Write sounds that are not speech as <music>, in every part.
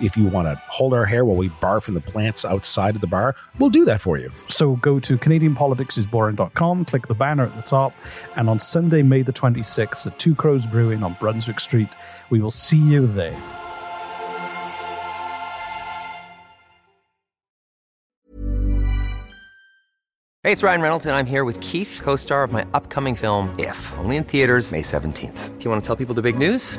If you want to hold our hair while we barf from the plants outside of the bar, we'll do that for you. So go to CanadianPoliticsIsBoring.com, click the banner at the top, and on Sunday, May the 26th at Two Crows Brewing on Brunswick Street, we will see you there. Hey, it's Ryan Reynolds, and I'm here with Keith, co star of my upcoming film, If, only in theaters, May 17th. Do you want to tell people the big news?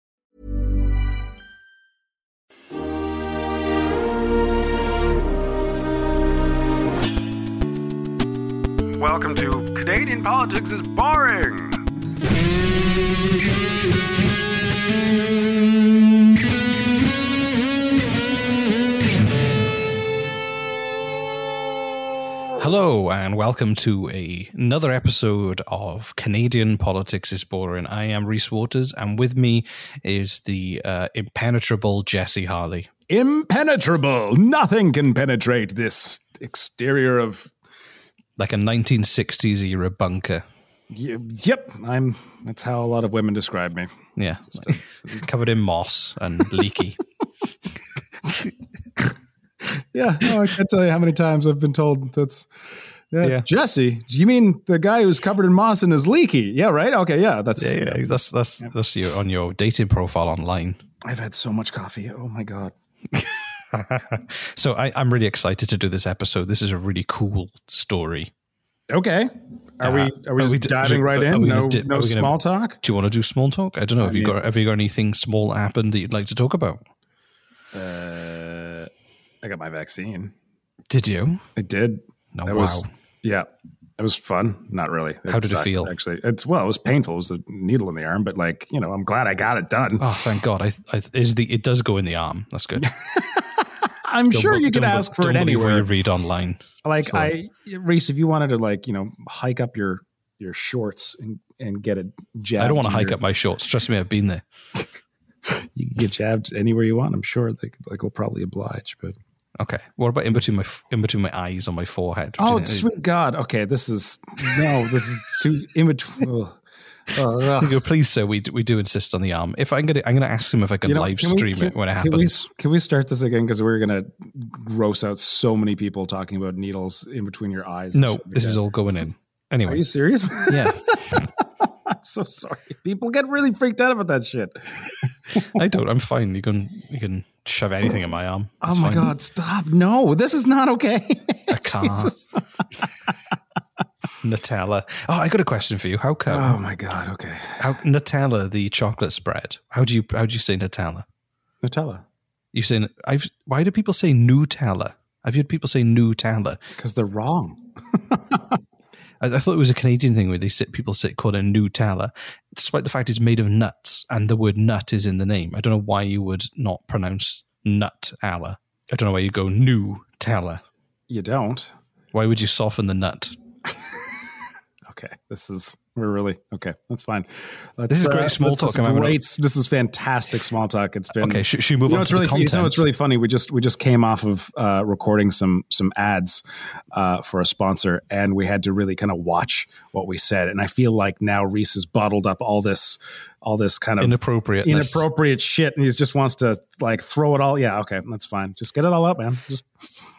Welcome to Canadian Politics is Boring. Hello and welcome to a, another episode of Canadian Politics is Boring. I am Reese Waters, and with me is the uh, impenetrable Jesse Harley. Impenetrable. Nothing can penetrate this exterior of like a 1960s era bunker. Yep, I'm. That's how a lot of women describe me. Yeah, like, covered in moss and leaky. <laughs> yeah, oh, I can't tell you how many times I've been told that's. Yeah. yeah. Jesse, you mean the guy who's covered in moss and is leaky? Yeah, right. Okay, yeah, that's yeah, yeah. that's that's yeah. that's your on your dating profile online. I've had so much coffee. Oh my god. <laughs> so I, am really excited to do this episode. This is a really cool story. Okay. Are uh, we are we, are we diving right in? No, di- no small gonna, talk. Do you want to do small talk? I don't know. I have mean, you got have you got anything small happened that you'd like to talk about? Uh, I got my vaccine. Did you? I did. No, that wow. Was, yeah, it was fun. Not really. It How did sucked, it feel? Actually, it's well, it was painful. It was a needle in the arm, but like you know, I'm glad I got it done. Oh, thank God! I, I is the it does go in the arm. That's good. <laughs> I'm don't, sure you could ask for it anywhere. You read online. Like so. I, Reese, if you wanted to like you know hike up your your shorts and and get a jab. I don't want to hike your, up my shorts. Trust me, I've been there. <laughs> you can get jabbed anywhere you want. I'm sure they like will probably oblige, but. Okay. What about in between my in between my eyes on my forehead? Oh, sweet God! Okay, this is no, this is too in between. Oh, <laughs> please, sir, we we do insist on the arm. If I'm gonna, I'm gonna ask him if I can you know, live can stream we, can, it when it happens. Can we, can we start this again? Because we're gonna gross out so many people talking about needles in between your eyes. No, this is all going in. Anyway, are you serious? Yeah. <laughs> I'm <laughs> so sorry. People get really freaked out about that shit. I don't. I'm fine. You can you can shove anything in my arm. It's oh my fine. god! Stop! No, this is not okay. <laughs> I can't. <laughs> Nutella. Oh, I got a question for you. How come? Oh my god. Okay. How Nutella, the chocolate spread? How do you how do you say Nutella? Nutella. You say I've. Why do people say Nutella? I've heard people say Nutella because they're wrong. I, I, thought it was a Canadian thing where they sit people sit called a Nutella, despite the fact it's made of nuts and the word nut is in the name. I don't know why you would not pronounce Nutella. I don't know why you go Nutella. You don't. Why would you soften the nut? <laughs> Okay, this is we're really okay. That's fine. This is great small this is talk, I'm having a- great. This is fantastic small talk. It's been Okay, should, should we move you know, on it's really the you know, content? it's really funny. We just we just came off of uh, recording some some ads uh, for a sponsor, and we had to really kind of watch what we said. And I feel like now Reese has bottled up all this all this kind of Inappropriate. inappropriate shit, and he just wants to like throw it all. Yeah, okay, that's fine. Just get it all out, man. Just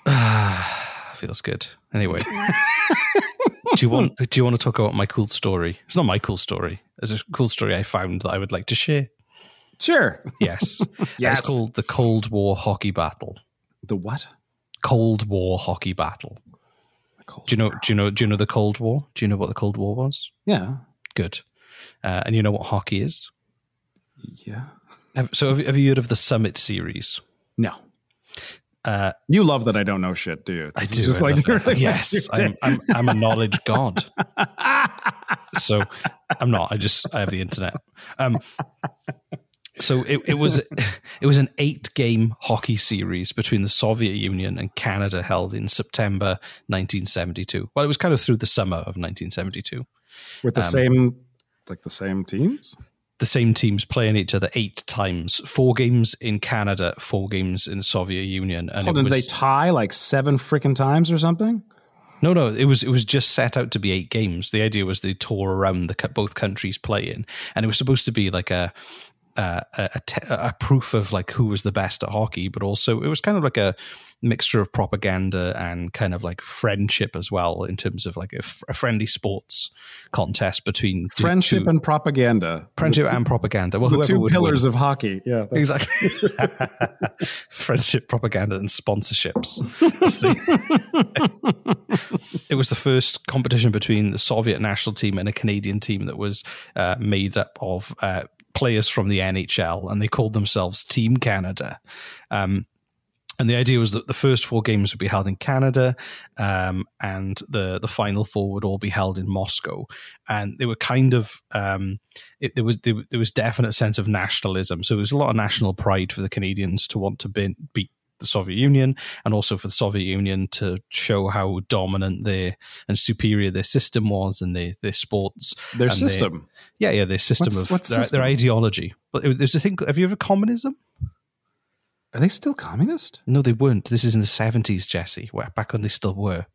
<sighs> Feels good. Anyway, <laughs> <laughs> do you want do you want to talk about my cool story? It's not my cool story. It's a cool story I found that I would like to share. sure. Yes, <laughs> Yes. It's called the Cold War Hockey Battle. The what? Cold War Hockey Battle. Cold Do you know? Do you know? Do you know the Cold War? Do you know what the Cold War was? Yeah, Good. Uh, and you know what hockey is? yeah. Have, so have, have you heard of the Summit series? No. Uh, You love that I don't know shit, do you? I This do. Just I like it. <laughs> yes, I'm, I'm, I'm a knowledge god. <laughs> so I'm not. I just I have the internet. Um, so it, it was it was an eight game hockey series between the Soviet Union and Canada held in September 1972. Well, it was kind of through the summer of 1972. with the Um, same, like the same teams. The same teams playing each other eight times. Four games in Canada, four games in the Soviet Union, and Hold it on, did was, they tie like seven freaking times or something? No, no, it was it was just set out to be eight games. The idea was they tour around the both countries playing, and it was supposed to be like a a, a, a, te- a proof of like who was the best at hockey, but also it was kind of like a mixture of propaganda and kind of like friendship as well in terms of like a, f- a friendly sports contest between Friendship two- and propaganda. friendship two, and propaganda. Well, the two pillars win. of hockey. Yeah, that's- Exactly. <laughs> Friendship, propaganda, and sponsorships. <laughs> It was the first competition between the Soviet national team and a Canadian team that was uh, made up of uh, players from the NHL, and they called themselves Team Canada. Um, and the idea was that the first four games would be held in Canada, um, and the the final four would all be held in Moscow. And they were kind of um, it, there was there, there was definite sense of nationalism. So there was a lot of national pride for the Canadians to want to be, beat the Soviet Union, and also for the Soviet Union to show how dominant their and superior their system was and their their sports. their and their- system. yeah, yeah, their system What's- of what's their, system? their ideology. But it- there's a thing. Have you ever communism? Are they still communist? No, they weren't. This is in the seventies, Jesse. Back when they still were.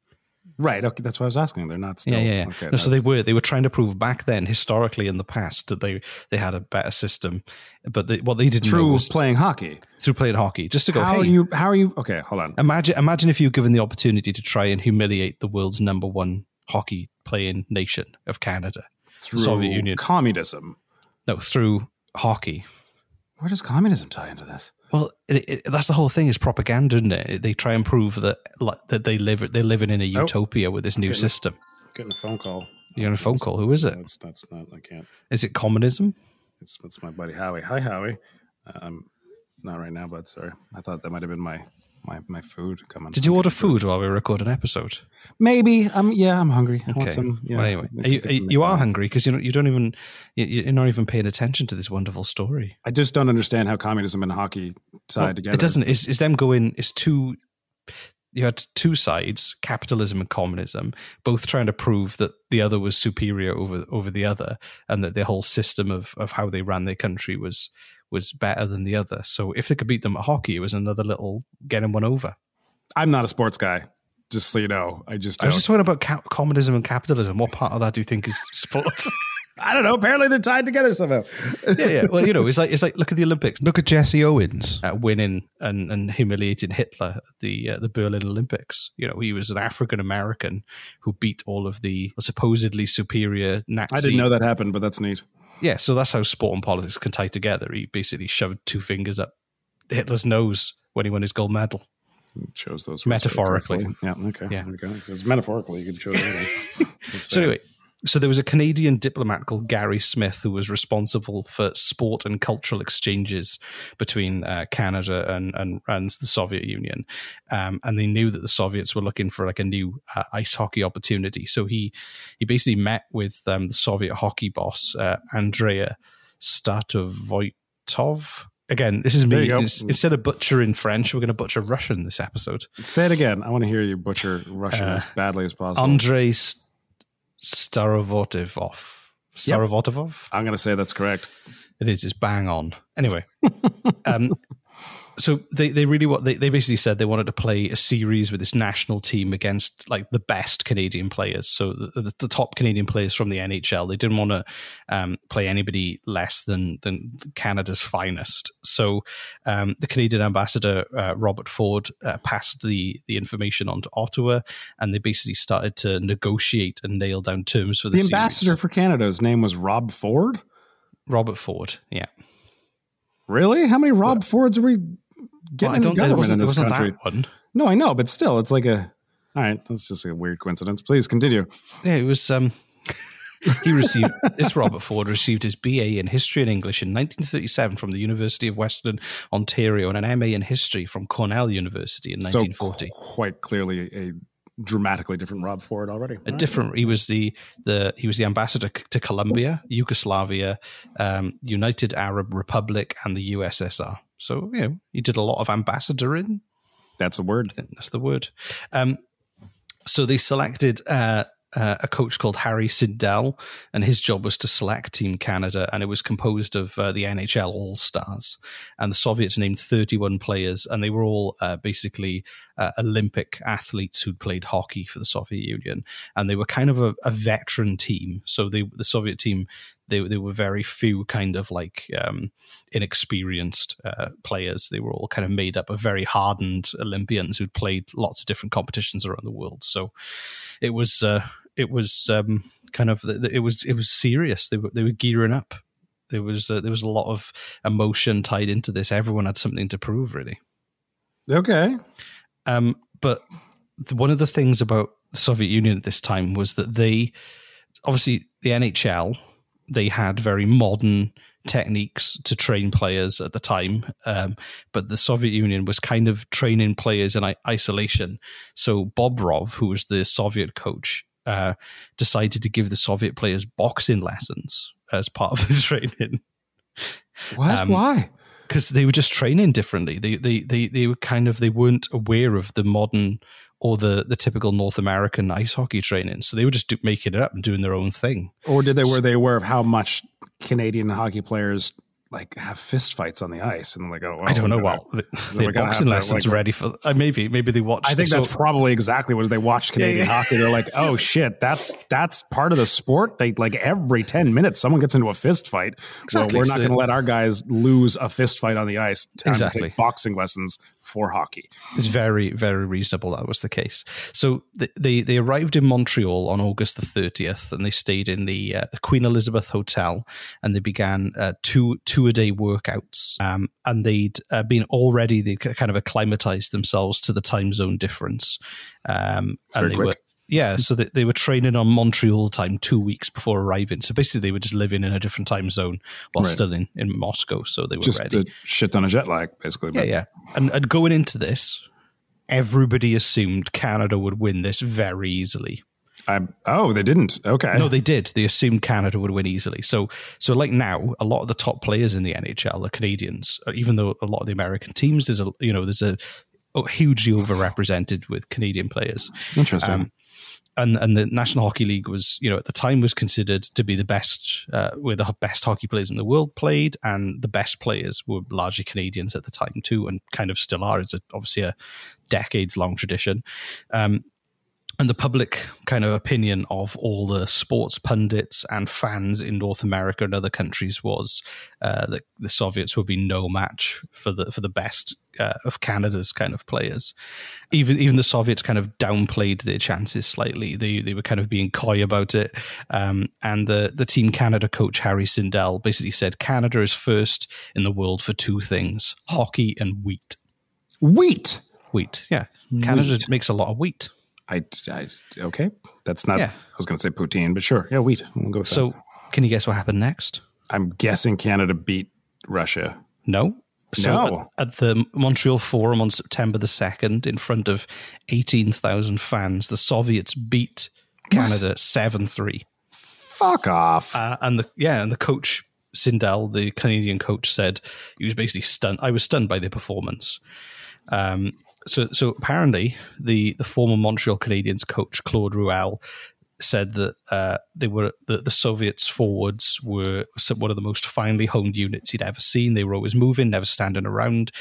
Right. Okay, that's what I was asking. They're not still. yeah, yeah, yeah. Okay, no, so they were they were trying to prove back then, historically in the past, that they they had a better system. But they, what they know through was playing hockey. through playing hockey, just to go. How hey, are you? How are you? Okay, hold on. imagine imagine if you were given the opportunity to try and humiliate the world's number one hockey playing nation of Canada, Through Soviet Union. communism. no, through hockey. Where does communism tie into this? Well, it, it, that's the whole thing is propaganda, isn't it? They try and prove that like, that they live they're living in a Oh. utopia with this new Okay. system. Getting a phone call. You're on a phone call. Who is it? That's that's not. I can't. Is it communism? It's it's my buddy Howie. Hi Howie. Um, not right now, but sorry. I thought that might have been my my my food coming. Did you order food while we record an episode? Maybe. Um. Yeah, I'm hungry. I want Okay. some. Yeah. well, anyway, are you, are you- you are hungry because you know, you don't even you- you're not even paying attention to this wonderful story. I just don't understand how communism and hockey tied Well, together. It doesn't. It's, it's them going. It's two. You had two sides, capitalism and communism, both trying to prove that the other was superior over over the other, and that their whole system of of how they ran their country was was better than the other. So if they could beat them at hockey, it was another little getting one over. I'm not a sports guy. Just so you know, I just I don't. was just talking about ca- communism and capitalism. What part of that do you think is <laughs> sports? I don't know. Apparently, they're tied together somehow. <laughs> yeah, yeah. Well, you know, it's like it's like look at the Olympics. Look at Jesse Owens uh, winning and, and humiliating Hitler at the uh, the Berlin Olympics. You know, he was an African American who beat all of the supposedly superior Nazi. I didn't know that happened, but that's neat. Yeah, so that's how sport and politics can tie together. He basically shoved two fingers up Hitler's nose when he won his gold medal. It shows those Metaphorically. Yeah. Okay. Yeah. There we go. It's metaphorically, you can show anything. So anyway, so there was a Canadian diplomat called Gary Smith who was responsible for sport and cultural exchanges between uh, Canada and, and and the Soviet Union, um, and they knew that the Soviets were looking for like a new uh, ice hockey opportunity. So he he basically met with um, the Soviet hockey boss uh, Andrea Statovoitov. again, this is me. you go. Ins- Instead of butchering French, we're going to butcher Russian this episode. Say it again. I want to hear you butcher Russian as badly as possible. Andrei S- Starovotivov. Starovotivov? I'm going to say that's correct. It is. It's bang on. Anyway, <laughs> um, so they, they really what they, they basically said they wanted to play a series with this national team against like the best Canadian players. So the, the, the top Canadian players from the NHL. They didn't want to um, play anybody less than than Canada's finest. So um, the Canadian ambassador uh, Robert Ford uh, passed the the information on to Ottawa, and they basically started to negotiate and nail down terms for the, The ambassador for Canada's name was Rob Ford. Robert Ford. Yeah. Really? How many Rob Fords are we getting Well, I in the don't. It government in it this wasn't country? that one. No, I know, but still, it's like a. All right, that's just a weird coincidence. Please continue. Yeah, it was. Um, he received <laughs> this. Robert Ford received his BA in History and English in 1937 from the University of Western Ontario and an MA in History from Cornell University in So 1940. quite clearly a dramatically different Rob Ford already. a different. He was the the he was the ambassador to Colombia, Yugoslavia, um, United Arab Republic, and the USSR. So you know he did a lot of ambassadoring. That's a word. I think that's the word. Um, so they selected uh, uh, a coach called Harry Sinden, and his job was to select Team Canada, and it was composed of uh, the NHL All Stars. And the Soviets named 31 players, and they were all uh, basically uh, Olympic athletes who'd played hockey for the Soviet Union, and they were kind of a, a veteran team. So they, the Soviet team. They, they were very few kind of like um, inexperienced uh, players. They were all kind of made up of very hardened Olympians who'd played lots of different competitions around the world. So it was uh, it was um, kind of it was it was serious. They were they were gearing up. There was uh, there was a lot of emotion tied into this. Everyone had something to prove, really. Okay. Um, but one of the things about the Soviet Union at this time was that they, obviously, the NHL, they had very modern techniques to train players at the time. Um, but the Soviet Union was kind of training players in isolation. So Bobrov, who was the Soviet coach, uh, decided to give the Soviet players boxing lessons as part of <laughs> the training What? Um, Why? because they were just training differently. They, they they they were kind of they weren't aware of the modern or the the typical North American ice hockey training, so they were just do, making it up and doing their own thing. Or did they were they aware of how much Canadian hockey players like have fist fights on the ice and like oh I don't know. Well, gonna- the, boxing lessons like- ready for uh, maybe maybe they watch. I think that's so- probably exactly what they watch Canadian yeah. hockey. They're like, oh <laughs> shit, that's that's part of the sport. They like every ten minutes someone gets into a fist fight. Exactly. Well, we're not they- going to let our guys lose a fist fight on the ice. Time to Exactly. take boxing lessons for hockey. It's very, very reasonable that was the case. So th- they they arrived in Montreal on August the thirtieth, and they stayed in the uh, the Queen Elizabeth Hotel, and they began uh, two two a day workouts. Um, and they'd uh, been already they kind of acclimatized themselves to the time zone difference. Um, and they quick. were. Yeah, so they, they were training on Montreal time two weeks before arriving. So basically, they were just living in a different time zone while Right. still in, in Moscow. So they were Just ready. shit on a jet lag, basically. Yeah, yeah. And, and going into this, everybody assumed Canada would win this very easily. I'm, oh, they didn't. Okay. No, they did. They assumed Canada would win easily. So, so like now, a lot of the top players in the NHL are Canadians. uh, Even though a lot of the American teams, there's a you know there's a hugely overrepresented with Canadian players. Interesting. Um, and and the National Hockey League was, you know, at the time was considered to be the best, uh, where the best hockey players in the world played, and the best players were largely Canadians at the time too, and kind of still are. It's a, obviously a decades long tradition. Um, and the public kind of opinion of all the sports pundits and fans in North America and other countries was uh, that the Soviets would be no match for the for the best uh, of Canada's kind of players. Even even the Soviets kind of downplayed their chances slightly. They they were kind of being coy about it. Um, and the the Team Canada coach Harry Sinden basically said Canada is first in the world for two things: hockey and wheat. Wheat. Wheat, yeah. Canada Wheat. makes a lot of wheat. I, I okay. That's not. Yeah. I was going to say poutine, but sure. Yeah, wheat. We'll go with So, that. can you guess what happened next? I'm guessing Canada beat Russia. No. So No. At, at the Montreal Forum on September the 2nd, in front of 18,000 fans, the Soviets beat Canada 7 3. Fuck off. Uh, and the yeah, and the coach Sinden, the Canadian coach, said he was basically stunned. I was stunned by their performance. Um, so, so apparently, the the former Montreal Canadiens coach Claude Ruel said that uh, they were the, the Soviets forwards were one of the most finely honed units he'd ever seen. They were always moving, never standing around.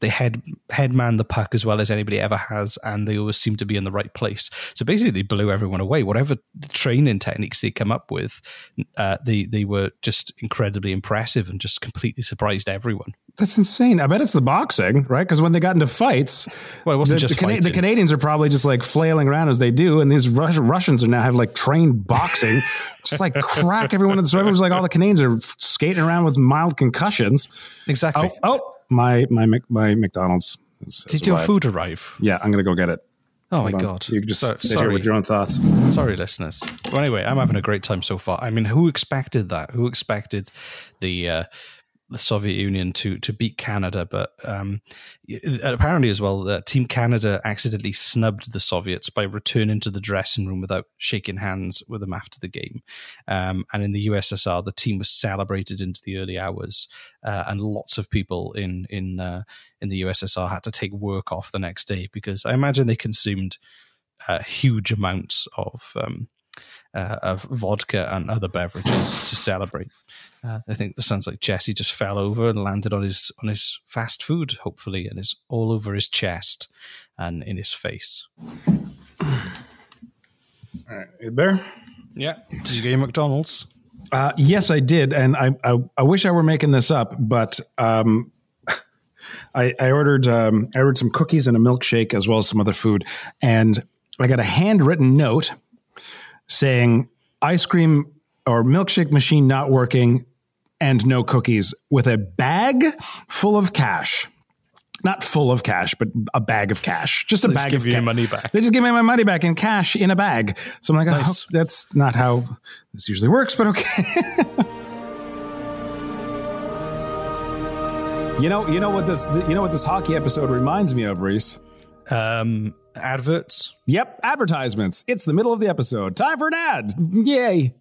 They head headman the puck as well as anybody ever has, and they always seemed to be in the right place. So basically, they blew everyone away. Whatever training techniques they come up with, uh, they they were just incredibly impressive and just completely surprised everyone. That's insane. I bet it's the boxing, right? Because when they got into fights, well, it wasn't the, just the, Cana- the. Canadians are probably just like flailing around as they do, and these Rus- Russians are now have like trained boxing, <laughs> just like crack everyone in the. So everyone's like all the Canadians are skating around with mild concussions. Exactly. Oh, oh, my my my McDonald's. Is, Did your arrived. food arrive? Yeah, I'm gonna go get it. Oh my on. god! You can just So- sit here with your own thoughts. Sorry, listeners. Well, anyway, I'm having a great time so far. I mean, who expected that? Who expected the uh, the Soviet Union to to beat Canada? But um, apparently, as well, uh, Team Canada accidentally snubbed the Soviets by returning to the dressing room without shaking hands with them after the game. Um, and in the USSR, the team was celebrated into the early hours, uh, and lots of people in in uh, in the USSR had to take work off the next day because I imagine they consumed uh, huge amounts of um, uh, of vodka and other beverages to celebrate. Uh, I think this sounds like Jesse just fell over and landed on his on his fast food, hopefully, and is all over his chest and in his face. All right, you there? Yeah. Did you get your McDonald's? Uh, yes, I did, and I, I I wish I were making this up, but um, <laughs> I, I ordered um, I ordered some cookies and a milkshake as well as some other food, and I got a handwritten note saying ice cream or milkshake machine not working and no cookies with a bag full of cash. Not full of cash, but a bag of cash. Just a They just bag give of you ca- money back. They just give me my money back in cash in a bag. So I'm like, oh, that's not how this usually works, but okay. <laughs> you know, you know what this, you know what this hockey episode reminds me of, Reese. Um, adverts. Yep, advertisements. It's the middle of the episode. Time for an ad. Yay!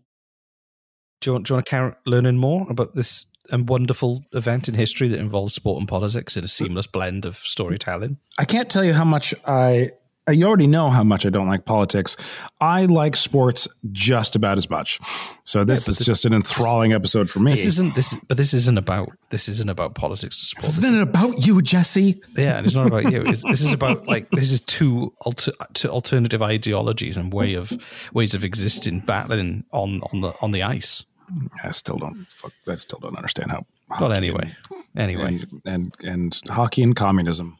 Do you want, do you want to learning more about this um, wonderful event in history that involves sport and politics in a seamless blend of storytelling? I can't tell you how much I. You already know how much I don't like politics. I like sports just about as much. So this but is this- just an enthralling episode for me. This isn't this, but this isn't about this isn't about politics. Sport. This This isn't it about you, Jesse. Yeah, and it's not about you. It's, this is about like this is two, alter, two alternative ideologies and way of ways of existing, battling on on the on the ice. I still don't. Fuck, I still don't understand how. Well, anyway, anyway, and, and and hockey and communism.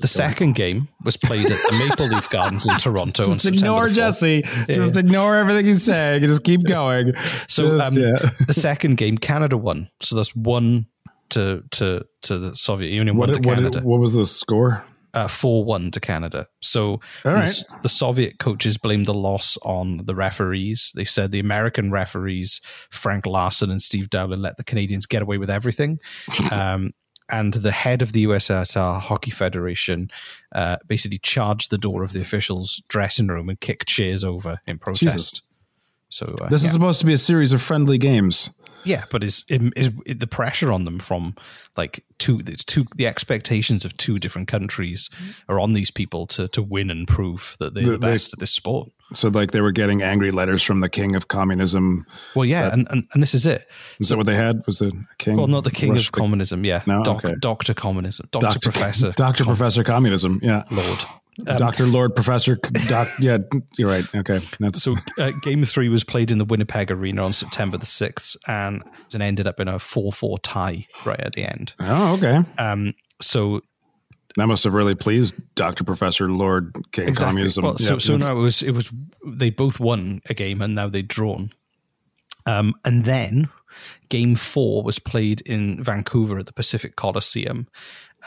The second game was played at the Maple Leaf Gardens in <laughs> Toronto. on Just September ignore the 4th. Jesse. Just ignore everything he's saying. Just keep going. So Just, um, yeah. the second game, Canada won. So that's one to to to the Soviet Union, one What, to what, Canada. what was the score? uh, 4-1 to Canada. So All right. the, the Soviet coaches blamed the loss on the referees. They said the American referees, Frank Larson and Steve Dowling, let the Canadians get away with everything. <laughs> um, and the head of the USSR Hockey Federation uh, basically charged the door of the officials' dressing room and kicked chairs over in protest. Jesus. So uh, This yeah. is supposed to be a series of friendly games. Yeah, but is, is, is the pressure on them from like two? It's two. The expectations of two different countries mm-hmm. are on these people to to win and prove that they're They- the best at this sport. So, like, they were getting angry letters from the king of communism. Well, yeah, and, and and this is it. Is that what they had? Was the king? Well, not the king Rush- of communism. Yeah, No? Doc, Okay. Doctor Communism, Doctor, Doctor Professor, Doctor Professor Communism. Yeah, Lord. Doctor Lord Professor. Doc, yeah, you're right. Okay, that's So uh, game three was played in the Winnipeg Arena on September the sixth, and it ended up in a four-four tie right at the end. oh okay. Um, so That must have really pleased Doctor Professor Lord King Communism. Well, so, Yeah, so it was it was they both won a game and now they'd drawn. Um, and then game four was played in Vancouver at the Pacific Coliseum,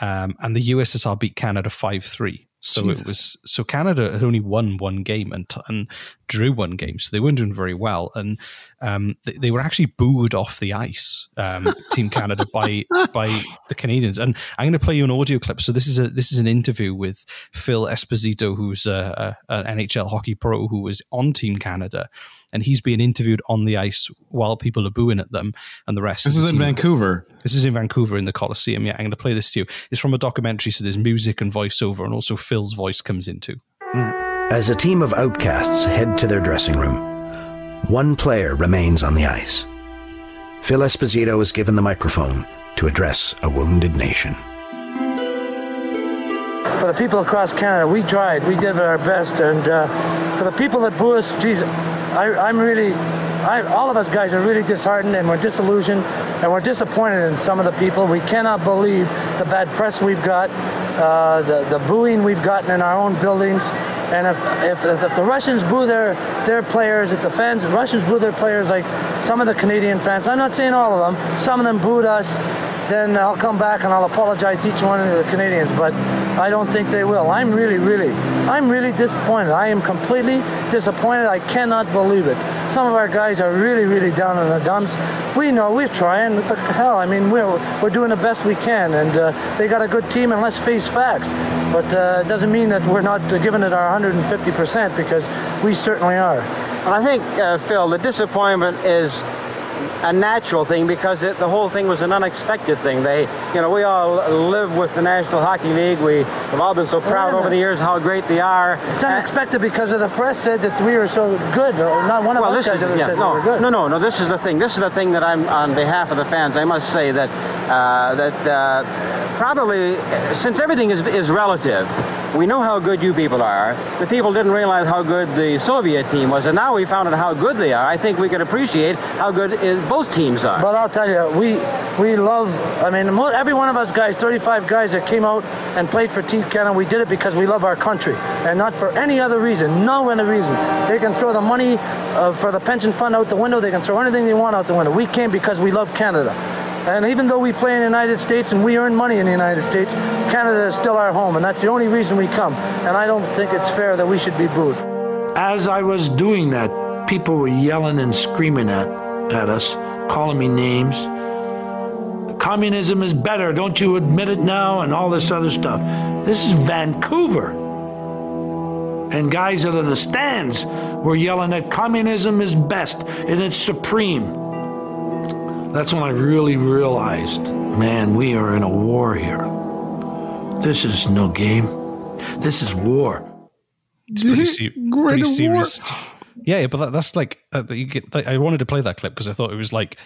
um, and the USSR beat Canada five three. So Jesus. it was so Canada had only won one game and and drew one game, so they weren't doing very well, and um, they, they, were actually booed off the ice, um, <laughs> Team Canada by by the Canadians. And I'm going to play you an audio clip. So this is a this is an interview with Phil Esposito, who's a, a, an NHL hockey pro who was on Team Canada, and he's being interviewed on the ice while people are booing at them, and the rest. This is in Vancouver. This is in Vancouver in the Coliseum. Yeah, I'm going to play this to you. It's from a documentary, so there's music and voiceover, and also Phil's voice comes into. Hmm. As a team of outcasts head to their dressing room, one player remains on the ice. Phil Esposito is given the microphone to address a wounded nation. For the people across Canada, we tried, we did our best, and uh, for the people that boo us, geez, I, am really, I, all of us guys are really disheartened and we're disillusioned and we're disappointed in some of the people. We cannot believe the bad press we've got, uh, the, the booing we've gotten in our own buildings. And if, if, if the Russians boo their, their players, if the fans, Russians boo their players like some of the Canadian fans, I'm not saying all of them, some of them booed us, then I'll come back and I'll apologize to each one of the Canadians, but I don't think they will. I'm really, really, I'm really disappointed. I am completely disappointed. I cannot believe it. Some of our guys are really, really down in the dumps. We know we're trying. What the hell? I mean, we're we're doing the best we can, and uh, they got a good team. And let's face facts. But uh, it doesn't mean that we're not giving it our 150% because we certainly are. I think, uh, Phil, the disappointment is a natural thing because it, the whole thing was an unexpected thing. They, you know, we all live with the National Hockey League. We have all been so proud over the years how great they are. It's unexpected because of the press said that we were so good. Or not one of well, us guys ever yeah, said no, we were good. No, no, no. This is the thing. This is the thing that I'm on behalf of the fans. I must say that uh, that uh, probably since everything is is relative we know how good you people are. The people didn't realize how good the Soviet team was, and now we found out how good they are. I think we can appreciate how good both teams are. But I'll tell you, we we love. I mean, every one of us guys, 35 guys that came out and played for Team Canada, we did it because we love our country, and not for any other reason. No other reason. They can throw the money uh, for the pension fund out the window. They can throw anything they want out the window. We came because we love Canada. And even though we play in the United States and we earn money in the United States, Canada is still our home, and that's the only reason we come. And I don't think it's fair that we should be booed. As I was doing that, people were yelling and screaming at, at us, calling me names. Communism is better, don't you admit it now? And all this other stuff. This is Vancouver. And guys out of the stands were yelling that communism is best and it's supreme. That's when I really realized, man, we are in a war here. This is no game. This is war. It's pretty, se- <laughs> pretty serious. Yeah, but that, that's like uh, you get. Like, I wanted to play that clip because I thought it was like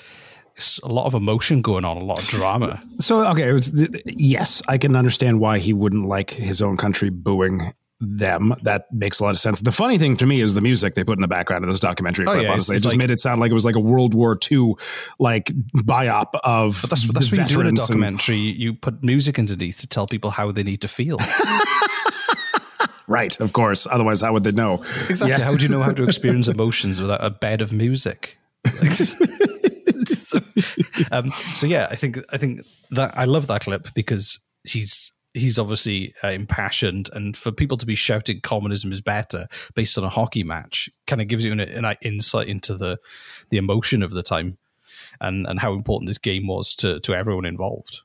a lot of emotion going on, a lot of drama. So okay, it was yes, I can understand why he wouldn't like his own country booing them. That makes a lot of sense. The funny thing to me is the music they put in the background of this documentary. Oh, yeah, honestly, it just like, made it sound like it was like a World War II like biop of. But that's, that's what you do in a documentary. And, you put music underneath to tell people how they need to feel. <laughs> <laughs> right, of course. Otherwise, how would they know? Exactly. Yeah. How would you know how to <laughs> experience emotions without a bed of music? so, um, so yeah, I think I think that I love that clip because he's he's obviously uh, impassioned, and for people to be shouting communism is better based on a hockey match kind of gives you an, an insight into the the emotion of the time and and how important this game was to to everyone involved.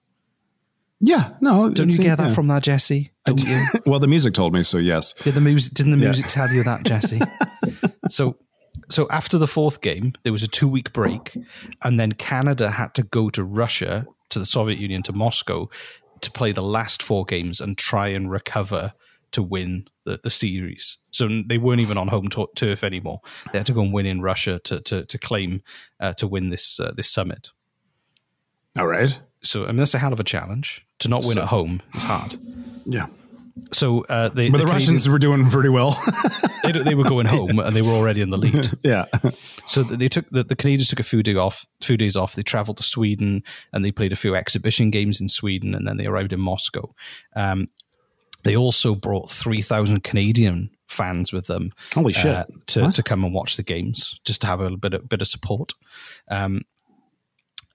Yeah, no, don't you get that yeah. from that, Jesse? Don't you? <laughs> well, the music told me so. Yes. Yeah, the music didn't the music yeah. tell you that, Jesse? <laughs> so so after the fourth game, there was a two week break, and then Canada had to go to Russia, to the Soviet Union, to Moscow to play the last four games and try and recover to win the, the series. So they weren't even on home t- turf anymore. They had to go and win in Russia to to, to claim uh, to win this uh, this summit. All right. So I mean that's a hell of a challenge. To not win so, at home is hard. Yeah. So uh, they, but the, the Russians were doing pretty well. <laughs> they, they, were going home and they were already in the lead. <laughs> yeah. So they took the, the Canadians took a few days off. Few days off. They travelled to Sweden and they played a few exhibition games in Sweden, and then they arrived in Moscow. Um, they also brought three thousand Canadian fans with them. Holy shit! Uh, to to come and watch the games, just to have a bit of, bit of support. Um,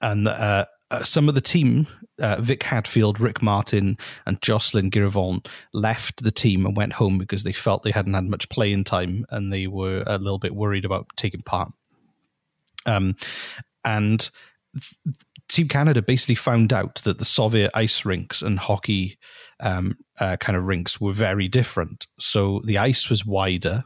and uh, uh, some of the team, uh, Vic Hadfield, Rick Martin, and Jocelyn Guèvremont, left the team and went home because they felt they hadn't had much playing time and they were a little bit worried about taking part. Um, and th- Team Canada basically found out that the Soviet ice rinks and hockey um, uh, kind of rinks were very different. So the ice was wider,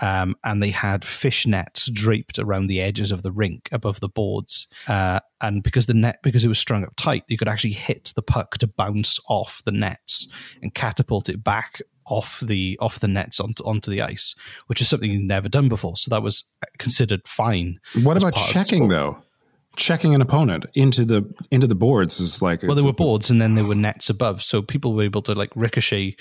um, and they had fish nets draped around the edges of the rink above the boards. Uh, and because the net, because it was strung up tight, you could actually hit the puck to bounce off the nets and catapult it back off the off the nets onto, onto the ice, which is something you've never done before. So that was considered fine. What about part of the checking though? Checking an opponent into the into the boards is like Well, there were boards and then there were nets above, so people were able to like ricochet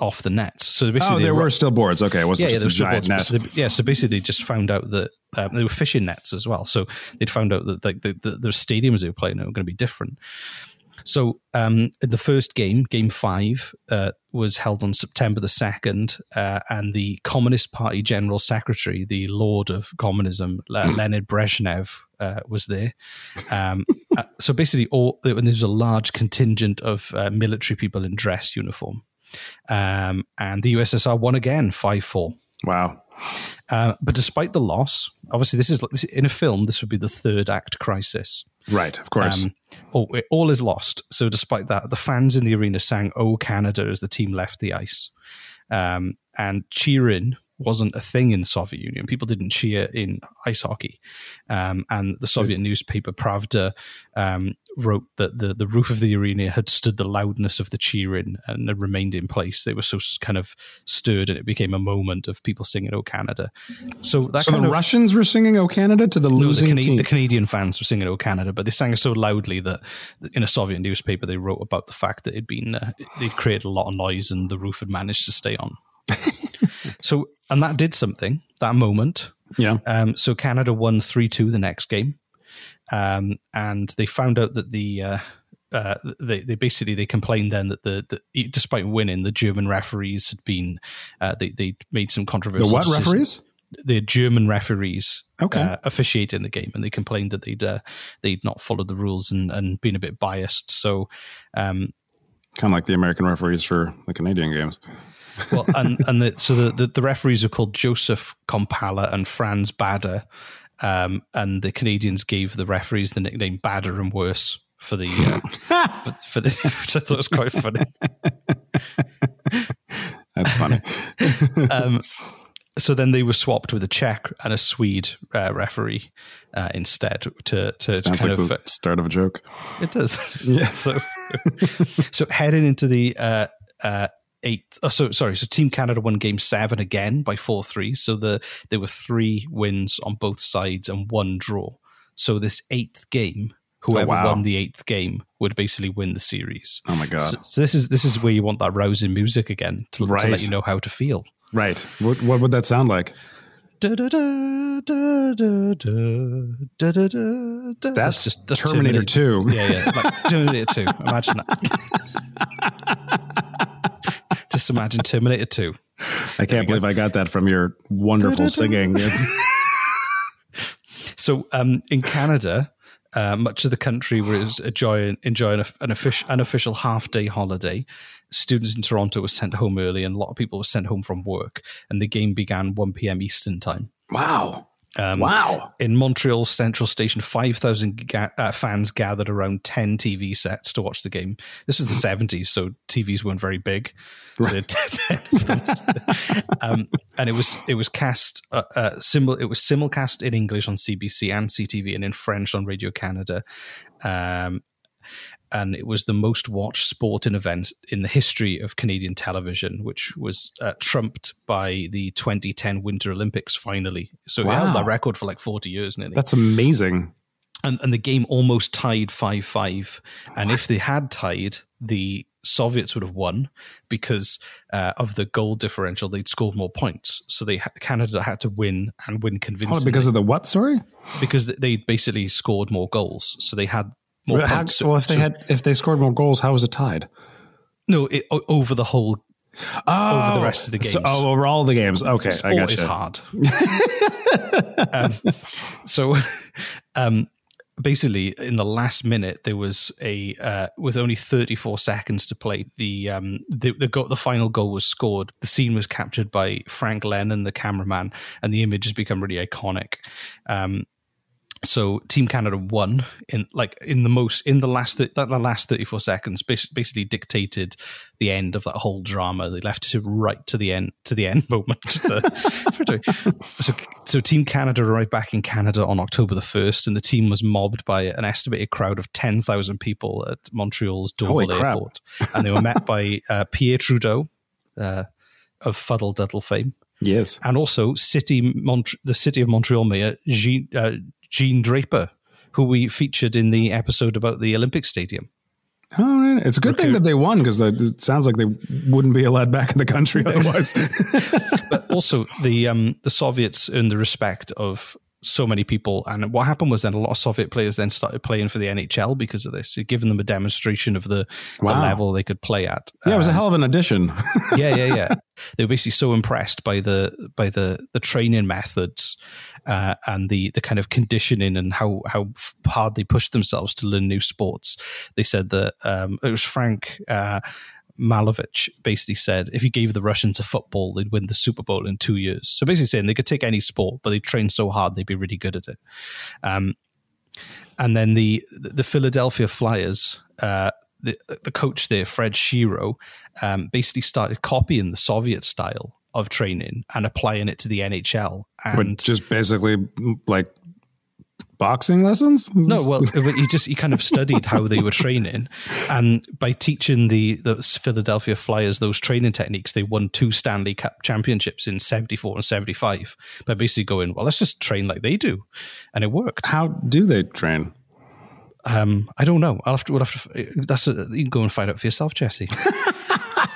off the nets. So basically, Oh, there were still boards. Okay, it wasn't yeah, yeah, just there a were giant net. They- yeah, so basically, they just found out that um, they were fishing nets as well. So they'd found out that like the, the, the stadiums they were playing are going to be different. So um, the first game, Game Five, uh, was held on September the second, uh, and the Communist Party General Secretary, the Lord of Communism, <coughs> Leonid Brezhnev, uh, was there. Um, uh, so basically, all and there was a large contingent of uh, military people in dress uniform, um, and the USSR won again, five four. Wow. Uh, but despite the loss, obviously, this is this, in a film. This would be the third act crisis. Right, of course. Um, all, all is lost. So, despite that, the fans in the arena sang "Oh Canada" as the team left the ice, um, and cheering wasn't a thing in the Soviet Union. People didn't cheer in ice hockey, um, and the Soviet newspaper Pravda um, wrote that the the roof of the arena had stood the loudness of the cheering and had remained in place. They were so kind of stirred, and it became a moment of people singing "Oh Canada." So that so the of, Russians were singing "Oh Canada" to the no, the, losing Cana- team. the Canadian fans were singing "Oh Canada," but they sang it so loudly that in a Soviet newspaper they wrote about the fact that it'd been uh, they'd created a lot of noise and the roof had managed to stay on. So, and that did something. That moment, yeah. um, so Canada won three two the next game, um, and they found out that the. Uh, uh, they, they basically they complained then that the, the despite winning the German referees had been uh, they they made some The controversial what decisions referees? the German referees Okay. uh, officiating the game, and they complained that they'd uh, they'd not followed the rules and, and been a bit biased. So, um, Kind of like the American referees for the Canadian games. Well, and and the, so the, the the referees are called Joseph Kompalla and Franz Baader, um, and the Canadians gave the referees the nickname Bader and Worse for the uh, <laughs> for, for the <laughs> which I thought was quite funny. That's funny. um, so then they were swapped with a Czech and a Swede uh, referee uh, instead to to, to kind like of the start of a joke. It does. Yeah. <laughs> so, so heading into the uh, eight. Oh, so sorry. So Team Canada won Game Seven again by four three. So the there were three wins on both sides and one draw. So this eighth game, oh, whoever oh, wow. won the eighth game would basically win the series. Oh my god! So, so, this is this is where you want that rousing music again to, right. to let you know how to feel. Right. What what would that sound like? That's just Terminator, 2. Yeah, yeah. Terminator 2. <laughs> Imagine that. Just imagine Terminator 2. I can't believe I got that from your wonderful singing. <laughs> So um, in Canada, uh, much of the country was enjoying, enjoying an, official, an official half day holiday. Students in Toronto were sent home early, and a lot of people were sent home from work. And the game began 1 p.m. Eastern time. wow. Um, Wow. In Montreal's Central Station, 5,000 ga- uh, fans gathered around 10 TV sets to watch the game. This was the 70s, so TVs weren't very big. So they had 10 of them. um, and it was it was cast uh, uh, simul- it was simulcast in English on CBC and CTV and in French on Radio Canada. Um, and it was the most watched sporting event in the history of Canadian television, which was uh, trumped by the 2010 Winter Olympics finally. So it held Wow. that record for like 40 years nearly. That's amazing. and, and the game almost tied 5 5. And if they had tied, the Soviets would have won because uh, of the goal differential. They'd scored more points. So they Canada had to win and win Oh, convincingly because of the what? Sorry. because they basically scored more goals. So they had more How- points. well, if they So- had if they scored more goals, how was it tied? no it, over the whole Oh, over the rest of the games. So, oh, over all the games. Okay, I sport is hard. <laughs> um, so, <laughs> um, basically in the last minute there was a uh, with only 34 seconds to play the um the the, go- the final goal was scored. The scene was captured by frank lennon the cameraman and the image has become really iconic. Um so team canada won in like in the most in the last that the last 34 seconds basically dictated the end of that whole drama. They left it right to the end to the end <laughs> moment. So- so, so team canada arrived back in canada on october the 1st and the team was mobbed by an estimated crowd of 10000 people at montreal's dorval airport. And they were met by uh, pierre trudeau uh, of fuddle duddle fame. Yes. and also city Mont- the city of Montreal mayor Jean, uh, Jean Drapeau, who we featured in the episode about the Olympic Stadium. All right. It's a good thing that they won because it sounds like they wouldn't be allowed back in the country <laughs> otherwise. But also the um, the Soviets earned the respect of so many people. And what happened was then a lot of Soviet players then started playing for the NHL because of this, It given them a demonstration of the, the level they could play at. yeah, it was a Um, hell of an addition. <laughs> yeah, yeah, yeah. <laughs> They were basically so impressed by the by the the training methods uh, and the the kind of conditioning and how how hard they pushed themselves to learn new sports. They said that um, it was Frank. Uh, Mahovlich basically said if you gave the Russians a football, they'd win the Super Bowl in two years. So basically saying they could take any sport, but they train so hard they'd be really good at it. Um, and then the the Philadelphia Flyers, uh, the the coach there, Fred Shero, um, basically started copying the Soviet style of training and applying it to the NHL. but And just basically like boxing lessons? no, well, he just he kind of studied how they were training, and by teaching the the Philadelphia Flyers those training techniques, they won two Stanley Cup championships in '74 and '75 by basically going, well, let's just train like they do, and it worked. How do they train? Um, I don't know. I'll have to. We'll have to. That's a, you can go and find out for yourself, Jesse. <laughs>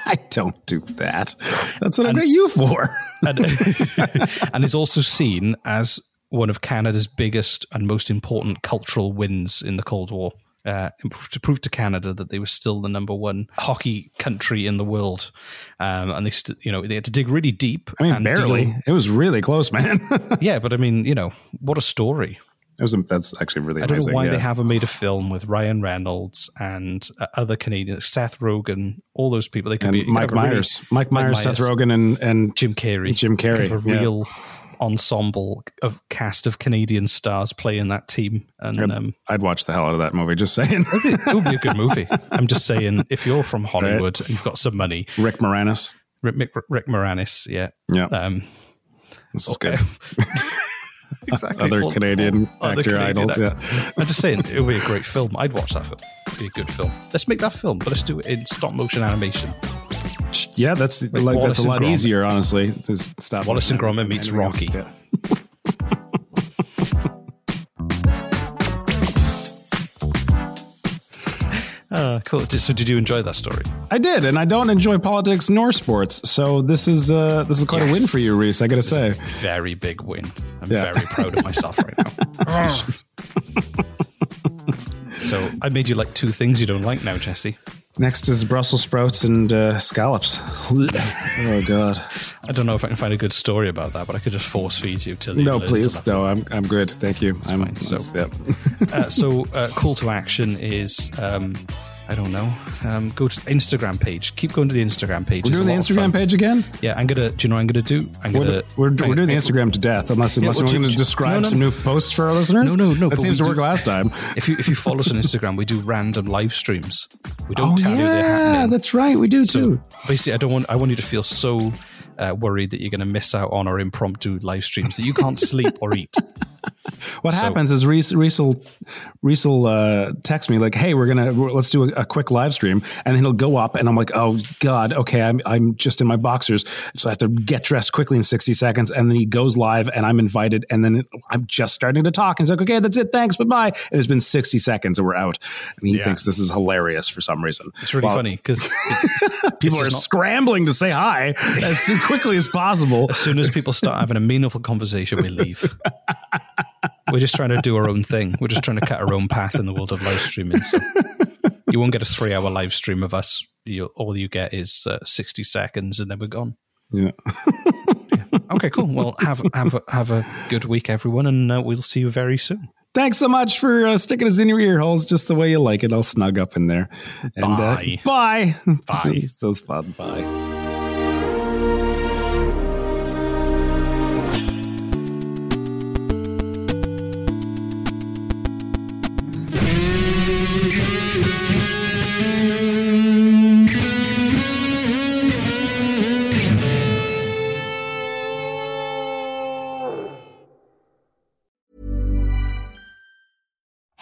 I don't do that. That's what I got you for. and, <laughs> and is also seen as one of Canada's biggest and most important cultural wins in the Cold War. Uh, to prove to Canada that they were still the number one hockey country in the world, um, and they, st- you know, they had to dig really deep. I mean, and barely. deal- It was really close, man. <laughs> yeah, but I mean, you know, what a story! It was. That's actually really. I don't know why yeah. they haven't made a film with Ryan Reynolds and uh, other Canadians, Seth Rogen, all those people. They could And be Mike a really- Myers, Mike Myers, Seth Rogen, and and Jim Carrey, Jim Carrey, a yeah. real ensemble of cast of Canadian stars playing that team, and I'd, um, I'd watch the hell out of that movie. Just saying. it would be a good movie. <laughs> I'm just saying, if you're from Hollywood and you've got some money, Rick Moranis. Rick, Rick, Rick Moranis, yeah, Yeah, um, this is okay. good. <laughs> exactly. Other All- Canadian all actor Canadian idols. actors. Yeah. I'm just saying, it would be a great film. I'd watch that film. It'd be a good film. Let's make that film, but let's do it in stop motion animation. Yeah, that's like, Wallace that's a lot Gromit. easier, honestly. Just stop. Wallace and Gromit meets Rocky. yeah. <laughs> Uh, cool. So, did you enjoy that story? I did, and I don't enjoy politics nor sports, so this is uh, this is quite a win for you, Reese. I got to say. Very big win. I'm Yeah. very proud of myself right now. <laughs> so, I made you like two things you don't like now, Jesse. Next is Brussels sprouts and uh, scallops. <laughs> oh God! I don't know if I can find a good story about that, but I could just force feed you till you No, please, no. I'm I'm good. Thank you. I'm fine, so- yep. uh, so uh, call to action is um, I don't know. Um, go to the Instagram page. Keep going to the Instagram page. We're doing the Instagram page again. Yeah, I'm gonna. Do you know what I'm gonna do? I'm We're, gonna. we're, I'm we're doing the Instagram to death, unless unless well, we're going to describe no, no, some new posts for our listeners. No, no, no, That seems to work do- last time. If you if you follow us on Instagram, we do random live streams. We don't Oh tell you they're yeah, happening. that's right. We do So too. basically, I don't want I want you to feel so uh, worried that you're going to miss out on our impromptu live streams that you can't <laughs> sleep or eat. What So- happens is Reese, Reese will, Reese will uh, text me like, "Hey, we're gonna let's do a, a quick live stream," and then he'll go up, and I'm like, "Oh God, okay, I'm I'm just in my boxers, so I have to get dressed quickly in 60 seconds." And then he goes live, and I'm invited, and then I'm just starting to talk, and he's like, "Okay, that's it, thanks, bye bye." And it's been 60 seconds, and we're out, and he Yeah. thinks this is hilarious for some reason. It's really Well, funny because <laughs> People are scrambling to say hi as quickly as possible. as soon as people start having a meaningful conversation, we leave. <laughs> We're just trying to do our own thing. We're just trying to cut our own path in the world of live streaming. So you won't get a three-hour live stream of us. You, all you get is uh, sixty seconds, and then we're gone. Yeah. Okay, cool. Well, have have a, have a good week, everyone, and uh, we'll see you very soon. Thanks so much for uh, sticking us in your ear holes just the way you like it. I'll snug up in there. And, uh, Bye. bye. Bye. <laughs> It's those fun. Bye.